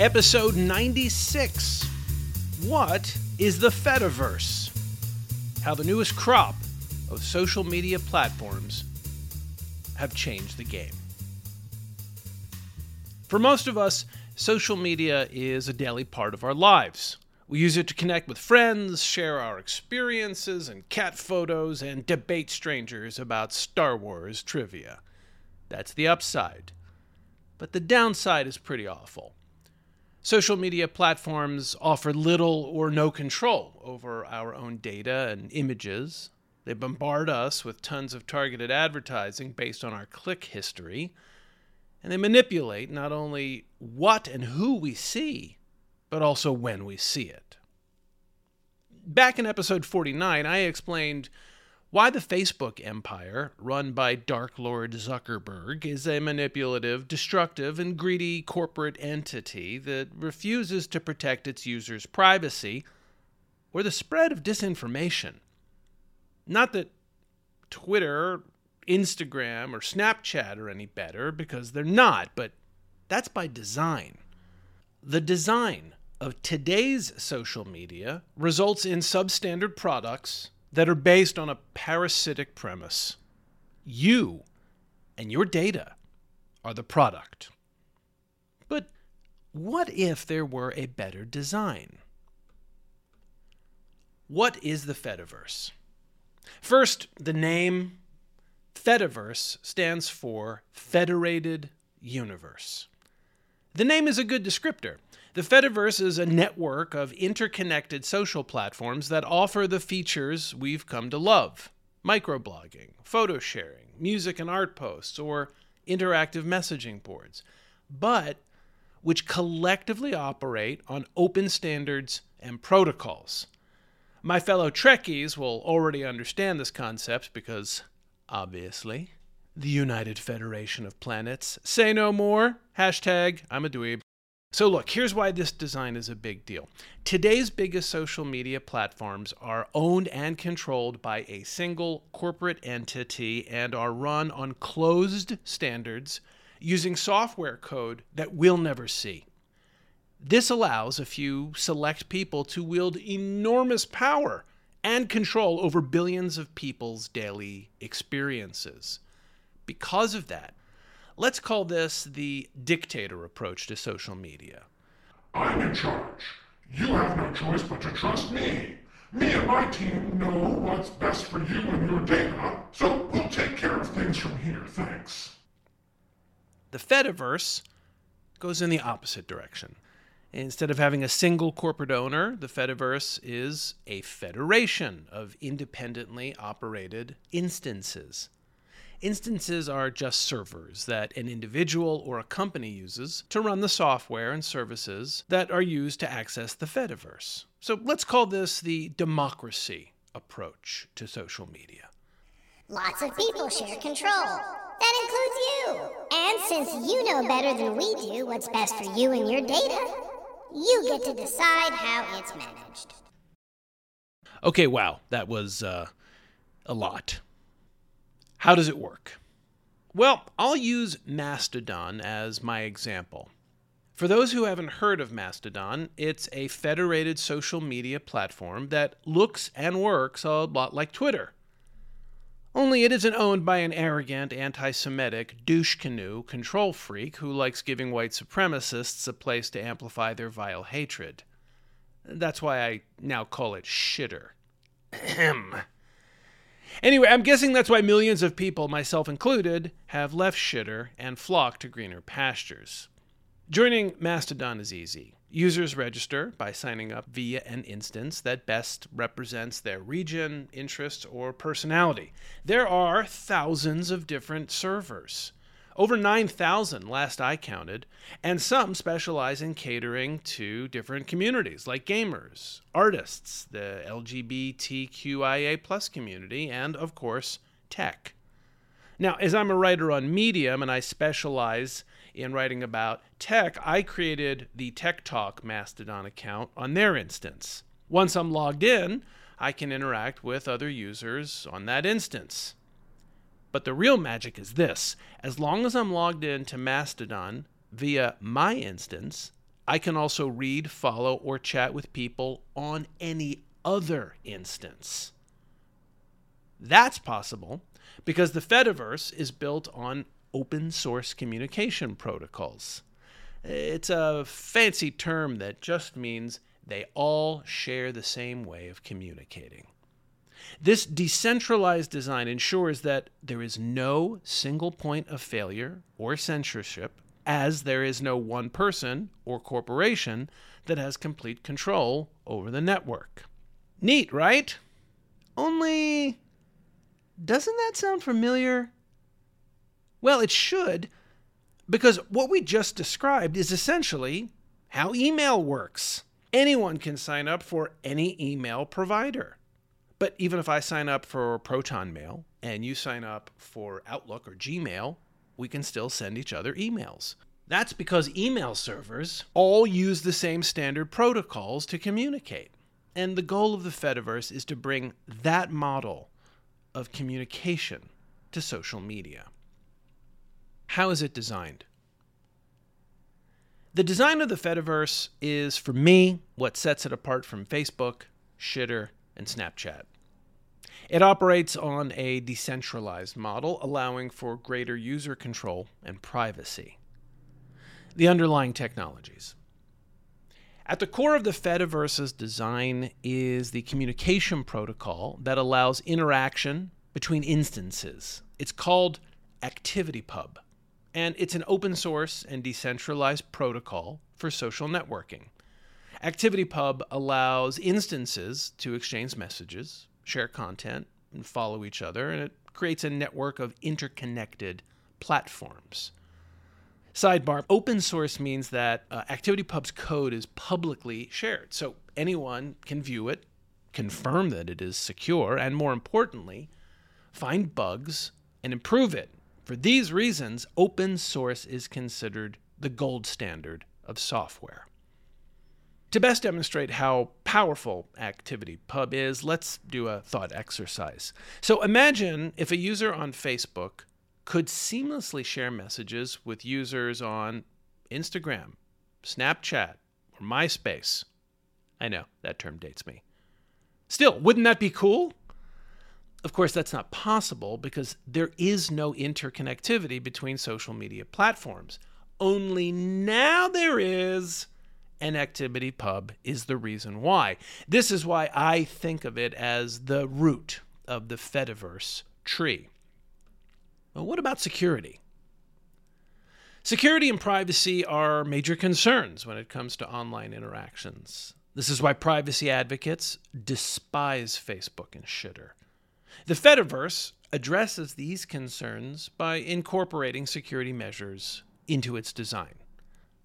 Episode 96 What is the Fediverse? How the newest crop of social media platforms have changed the game. For most of us, social media is a daily part of our lives. We use it to connect with friends, share our experiences and cat photos, and debate strangers about Star Wars trivia. That's the upside. But the downside is pretty awful. Social media platforms offer little or no control over our own data and images. They bombard us with tons of targeted advertising based on our click history. And they manipulate not only what and who we see, but also when we see it. Back in episode 49, I explained why the Facebook empire, run by Dark Lord Zuckerberg, is a manipulative, destructive, and greedy corporate entity that refuses to protect its users' privacy or the spread of disinformation. Not that Twitter, Instagram, or Snapchat are any better, because they're not, but that's by design. The design of today's social media results in substandard products that are based on a parasitic premise. You and your data are the product. But what if there were a better design? What is the Fediverse? First, the name Fediverse stands for Federated Universe. The name is a good descriptor. The Fediverse is a network of interconnected social platforms that offer the features we've come to love microblogging, photo sharing, music and art posts, or interactive messaging boards, but which collectively operate on open standards and protocols. My fellow Trekkies will already understand this concept because, obviously, the United Federation of Planets. Say no more. Hashtag I'm a dweeb. So, look, here's why this design is a big deal. Today's biggest social media platforms are owned and controlled by a single corporate entity and are run on closed standards using software code that we'll never see. This allows a few select people to wield enormous power and control over billions of people's daily experiences. Because of that, Let's call this the dictator approach to social media. I'm in charge. You have no choice but to trust me. Me and my team know what's best for you and your data, so we'll take care of things from here, thanks. The Fediverse goes in the opposite direction. Instead of having a single corporate owner, the Fediverse is a federation of independently operated instances. Instances are just servers that an individual or a company uses to run the software and services that are used to access the Fediverse. So let's call this the democracy approach to social media. Lots of people share control. That includes you. And since you know better than we do what's best for you and your data, you get to decide how it's managed. Okay, wow, that was uh, a lot. How does it work? Well, I'll use Mastodon as my example. For those who haven't heard of Mastodon, it's a federated social media platform that looks and works a lot like Twitter. Only it isn't owned by an arrogant, anti Semitic, douche canoe control freak who likes giving white supremacists a place to amplify their vile hatred. That's why I now call it shitter. Ahem. Anyway, I'm guessing that's why millions of people, myself included, have left Shitter and flocked to greener pastures. Joining Mastodon is easy. Users register by signing up via an instance that best represents their region, interest, or personality. There are thousands of different servers. Over 9,000 last I counted, and some specialize in catering to different communities like gamers, artists, the LGBTQIA plus community, and of course, tech. Now, as I'm a writer on Medium and I specialize in writing about tech, I created the Tech Talk Mastodon account on their instance. Once I'm logged in, I can interact with other users on that instance. But the real magic is this as long as I'm logged in to Mastodon via my instance, I can also read, follow, or chat with people on any other instance. That's possible because the Fediverse is built on open source communication protocols. It's a fancy term that just means they all share the same way of communicating. This decentralized design ensures that there is no single point of failure or censorship, as there is no one person or corporation that has complete control over the network. Neat, right? Only, doesn't that sound familiar? Well, it should, because what we just described is essentially how email works. Anyone can sign up for any email provider. But even if I sign up for Proton Mail and you sign up for Outlook or Gmail, we can still send each other emails. That's because email servers all use the same standard protocols to communicate. And the goal of the Fediverse is to bring that model of communication to social media. How is it designed? The design of the Fediverse is, for me, what sets it apart from Facebook, Shitter, and Snapchat. It operates on a decentralized model, allowing for greater user control and privacy. The underlying technologies. At the core of the Fediverse's design is the communication protocol that allows interaction between instances. It's called ActivityPub, and it's an open source and decentralized protocol for social networking. ActivityPub allows instances to exchange messages, share content, and follow each other, and it creates a network of interconnected platforms. Sidebar open source means that uh, ActivityPub's code is publicly shared, so anyone can view it, confirm that it is secure, and more importantly, find bugs and improve it. For these reasons, open source is considered the gold standard of software. To best demonstrate how powerful ActivityPub is, let's do a thought exercise. So imagine if a user on Facebook could seamlessly share messages with users on Instagram, Snapchat, or MySpace. I know, that term dates me. Still, wouldn't that be cool? Of course, that's not possible because there is no interconnectivity between social media platforms. Only now there is and ActivityPub is the reason why. This is why I think of it as the root of the Fediverse tree. Well, what about security? Security and privacy are major concerns when it comes to online interactions. This is why privacy advocates despise Facebook and Shitter. The Fediverse addresses these concerns by incorporating security measures into its design.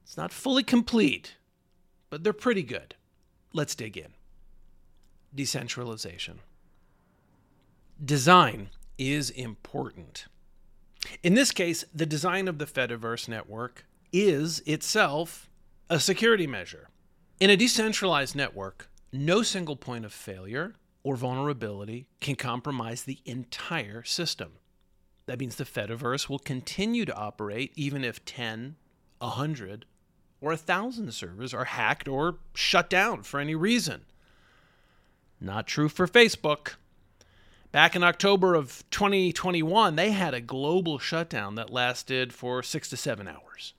It's not fully complete, but they're pretty good. Let's dig in. Decentralization. Design is important. In this case, the design of the Fediverse network is itself a security measure. In a decentralized network, no single point of failure or vulnerability can compromise the entire system. That means the Fediverse will continue to operate even if 10, 100, or a thousand servers are hacked or shut down for any reason. Not true for Facebook. Back in October of 2021, they had a global shutdown that lasted for six to seven hours.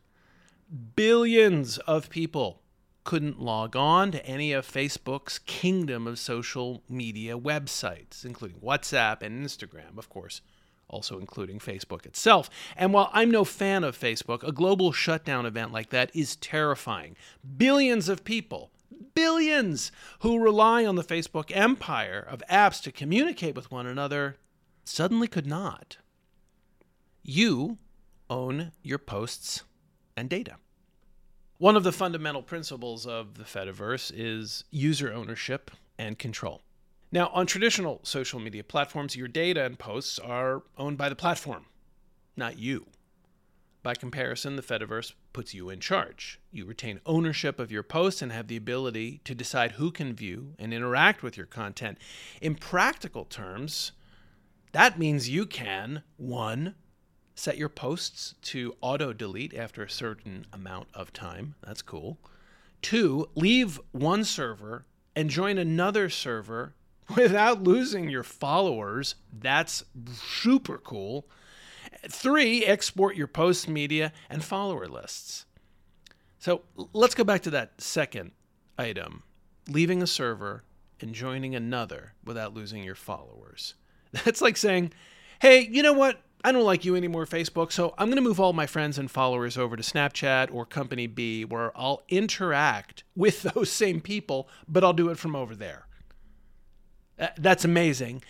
Billions of people couldn't log on to any of Facebook's kingdom of social media websites, including WhatsApp and Instagram, of course also including Facebook itself. And while I'm no fan of Facebook, a global shutdown event like that is terrifying. Billions of people, billions who rely on the Facebook empire of apps to communicate with one another suddenly could not. You own your posts and data. One of the fundamental principles of the Fediverse is user ownership and control. Now, on traditional social media platforms, your data and posts are owned by the platform, not you. By comparison, the Fediverse puts you in charge. You retain ownership of your posts and have the ability to decide who can view and interact with your content. In practical terms, that means you can, one, set your posts to auto delete after a certain amount of time. That's cool. Two, leave one server and join another server without losing your followers. That's super cool. Three, export your post media and follower lists. So let's go back to that second item leaving a server and joining another without losing your followers. That's like saying, hey, you know what? I don't like you anymore, Facebook, so I'm going to move all my friends and followers over to Snapchat or Company B where I'll interact with those same people, but I'll do it from over there. Uh, that's amazing.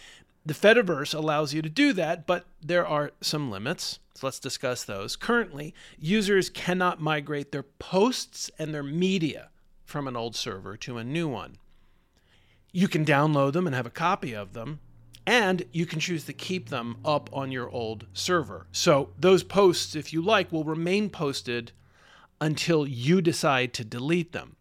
The Fediverse allows you to do that, but there are some limits. So let's discuss those. Currently, users cannot migrate their posts and their media from an old server to a new one. You can download them and have a copy of them, and you can choose to keep them up on your old server. So those posts, if you like, will remain posted until you decide to delete them.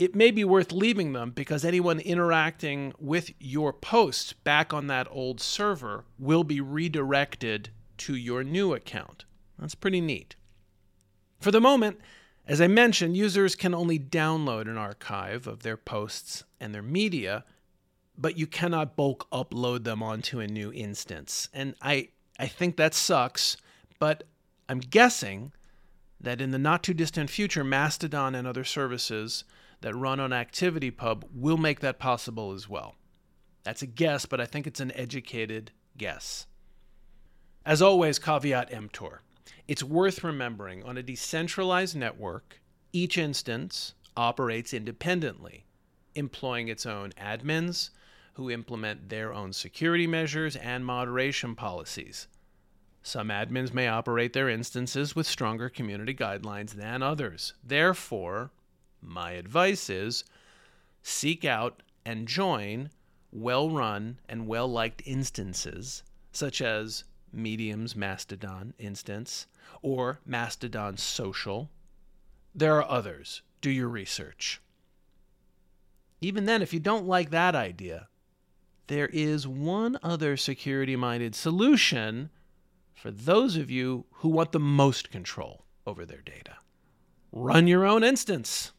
It may be worth leaving them because anyone interacting with your posts back on that old server will be redirected to your new account. That's pretty neat. For the moment, as I mentioned, users can only download an archive of their posts and their media but you cannot bulk upload them onto a new instance. And I, I think that sucks, but I'm guessing that in the not too distant future, Mastodon and other services that run on ActivityPub will make that possible as well. That's a guess, but I think it's an educated guess. As always, caveat emptor. It's worth remembering on a decentralized network, each instance operates independently, employing its own admins, who implement their own security measures and moderation policies. Some admins may operate their instances with stronger community guidelines than others. Therefore, my advice is seek out and join well run and well liked instances, such as Medium's Mastodon instance or Mastodon Social. There are others. Do your research. Even then, if you don't like that idea, there is one other security minded solution for those of you who want the most control over their data. Run your own instance.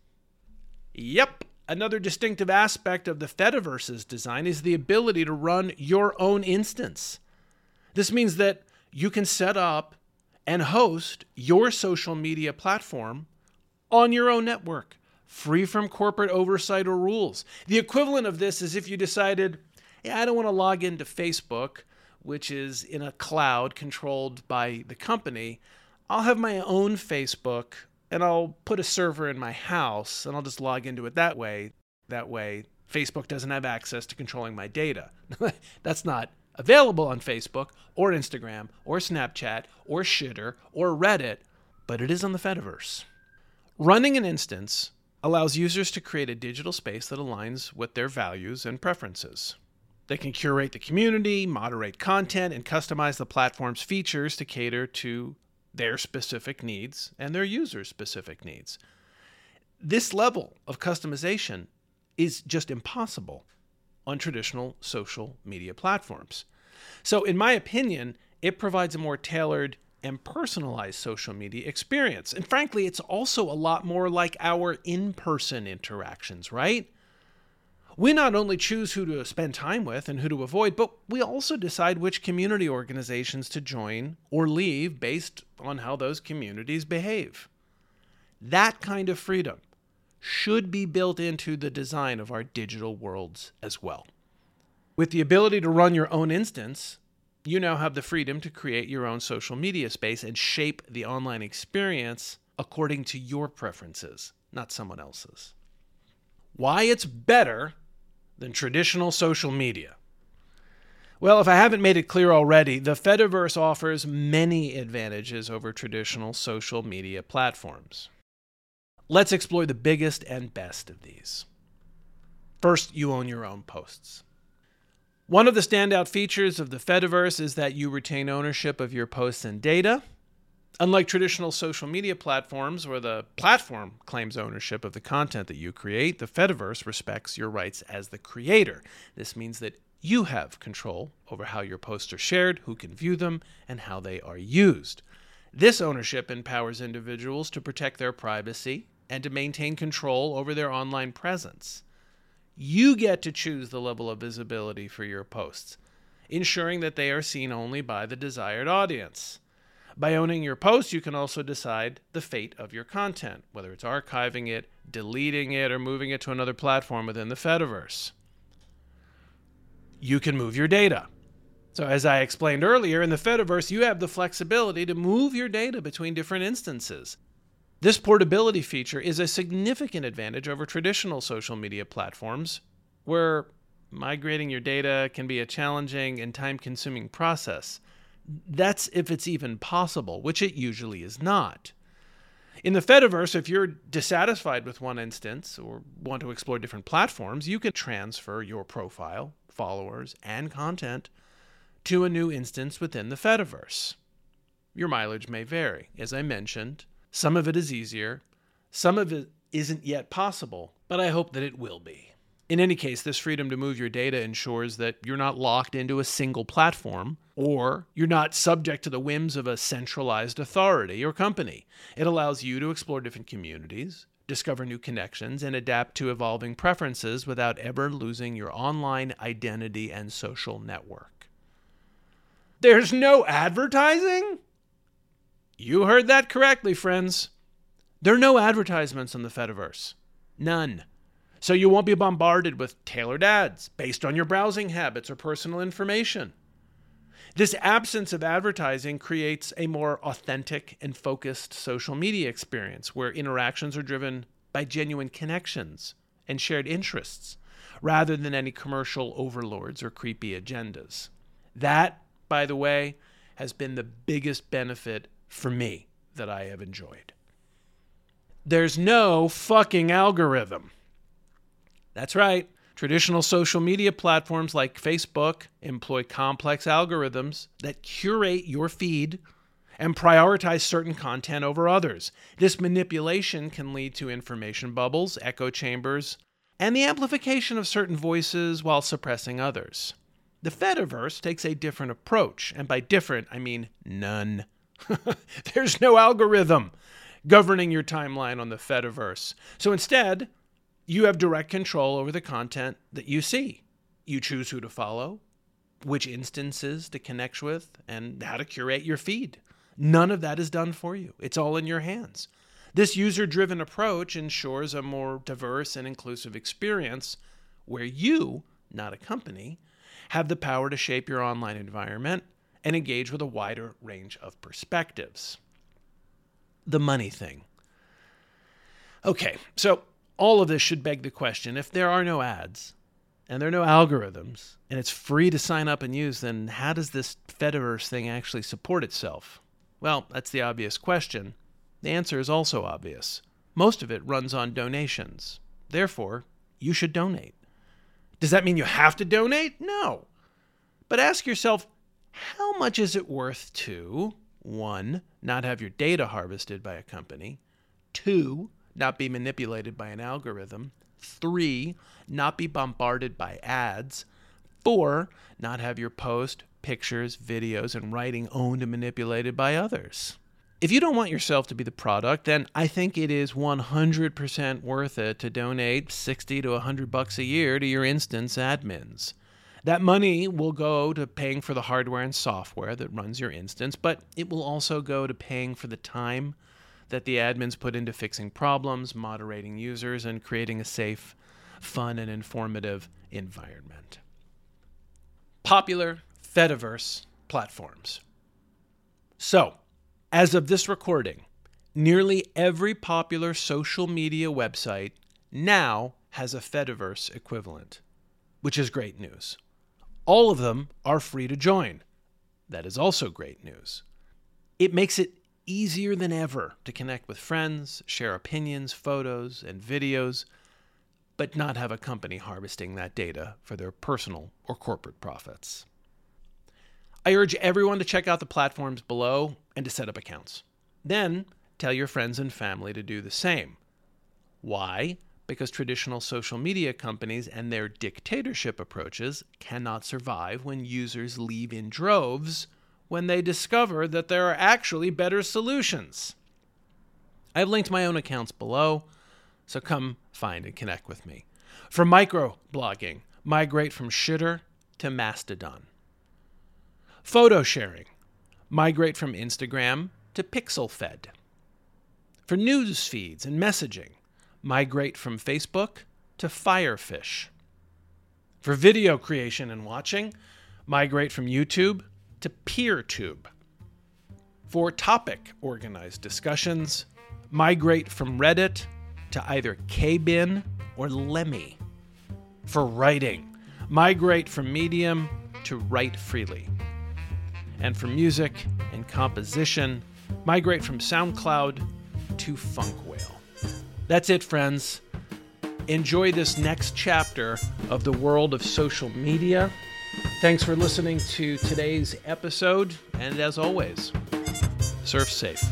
Yep, another distinctive aspect of the Fediverse's design is the ability to run your own instance. This means that you can set up and host your social media platform on your own network, free from corporate oversight or rules. The equivalent of this is if you decided, yeah, I don't want to log into Facebook, which is in a cloud controlled by the company. I'll have my own Facebook and I'll put a server in my house and I'll just log into it that way. That way, Facebook doesn't have access to controlling my data. That's not available on Facebook or Instagram or Snapchat or Shitter or Reddit, but it is on the Fediverse. Running an instance allows users to create a digital space that aligns with their values and preferences. They can curate the community, moderate content, and customize the platform's features to cater to their specific needs and their users' specific needs. This level of customization is just impossible on traditional social media platforms. So, in my opinion, it provides a more tailored and personalized social media experience. And frankly, it's also a lot more like our in person interactions, right? We not only choose who to spend time with and who to avoid, but we also decide which community organizations to join or leave based on how those communities behave. That kind of freedom should be built into the design of our digital worlds as well. With the ability to run your own instance, you now have the freedom to create your own social media space and shape the online experience according to your preferences, not someone else's. Why it's better than traditional social media. Well, if I haven't made it clear already, the Fediverse offers many advantages over traditional social media platforms. Let's explore the biggest and best of these. First, you own your own posts. One of the standout features of the Fediverse is that you retain ownership of your posts and data. Unlike traditional social media platforms where the platform claims ownership of the content that you create, the Fediverse respects your rights as the creator. This means that you have control over how your posts are shared, who can view them, and how they are used. This ownership empowers individuals to protect their privacy and to maintain control over their online presence. You get to choose the level of visibility for your posts, ensuring that they are seen only by the desired audience. By owning your post, you can also decide the fate of your content, whether it's archiving it, deleting it, or moving it to another platform within the Fediverse. You can move your data. So, as I explained earlier, in the Fediverse, you have the flexibility to move your data between different instances. This portability feature is a significant advantage over traditional social media platforms, where migrating your data can be a challenging and time consuming process. That's if it's even possible, which it usually is not. In the Fediverse, if you're dissatisfied with one instance or want to explore different platforms, you can transfer your profile, followers, and content to a new instance within the Fediverse. Your mileage may vary. As I mentioned, some of it is easier, some of it isn't yet possible, but I hope that it will be. In any case, this freedom to move your data ensures that you're not locked into a single platform or you're not subject to the whims of a centralized authority or company. It allows you to explore different communities, discover new connections, and adapt to evolving preferences without ever losing your online identity and social network. There's no advertising? You heard that correctly, friends. There are no advertisements on the Fediverse. None. So you won't be bombarded with tailored ads based on your browsing habits or personal information. This absence of advertising creates a more authentic and focused social media experience where interactions are driven by genuine connections and shared interests rather than any commercial overlords or creepy agendas. That, by the way, has been the biggest benefit for me that I have enjoyed. There's no fucking algorithm. That's right. Traditional social media platforms like Facebook employ complex algorithms that curate your feed and prioritize certain content over others. This manipulation can lead to information bubbles, echo chambers, and the amplification of certain voices while suppressing others. The Fediverse takes a different approach, and by different, I mean none. There's no algorithm governing your timeline on the Fediverse. So instead, you have direct control over the content that you see. You choose who to follow, which instances to connect with, and how to curate your feed. None of that is done for you, it's all in your hands. This user driven approach ensures a more diverse and inclusive experience where you, not a company, have the power to shape your online environment and engage with a wider range of perspectives. The money thing. Okay, so all of this should beg the question if there are no ads and there are no algorithms and it's free to sign up and use, then how does this Fediverse thing actually support itself? Well, that's the obvious question. The answer is also obvious. Most of it runs on donations. Therefore, you should donate. Does that mean you have to donate? No. But ask yourself how much is it worth to, one, not have your data harvested by a company, two, not be manipulated by an algorithm. Three, not be bombarded by ads. Four, not have your post, pictures, videos, and writing owned and manipulated by others. If you don't want yourself to be the product, then I think it is 100% worth it to donate 60 to 100 bucks a year to your instance admins. That money will go to paying for the hardware and software that runs your instance, but it will also go to paying for the time, that the admins put into fixing problems, moderating users, and creating a safe, fun, and informative environment. Popular Fediverse platforms. So, as of this recording, nearly every popular social media website now has a Fediverse equivalent, which is great news. All of them are free to join. That is also great news. It makes it easier than ever to connect with friends, share opinions, photos, and videos, but not have a company harvesting that data for their personal or corporate profits. I urge everyone to check out the platforms below and to set up accounts. Then tell your friends and family to do the same. Why? Because traditional social media companies and their dictatorship approaches cannot survive when users leave in droves when they discover that there are actually better solutions. I've linked my own accounts below. So come find and connect with me. For microblogging, migrate from Shitter to Mastodon. Photo sharing, migrate from Instagram to PixelFed. For news feeds and messaging, migrate from Facebook to Firefish. For video creation and watching, migrate from YouTube to PeerTube. For topic organized discussions, migrate from Reddit to either Kbin or Lemmy. For writing, migrate from Medium to Write Freely. And for music and composition, migrate from SoundCloud to Funkwhale. That's it, friends. Enjoy this next chapter of the world of social media. Thanks for listening to today's episode, and as always, surf safe.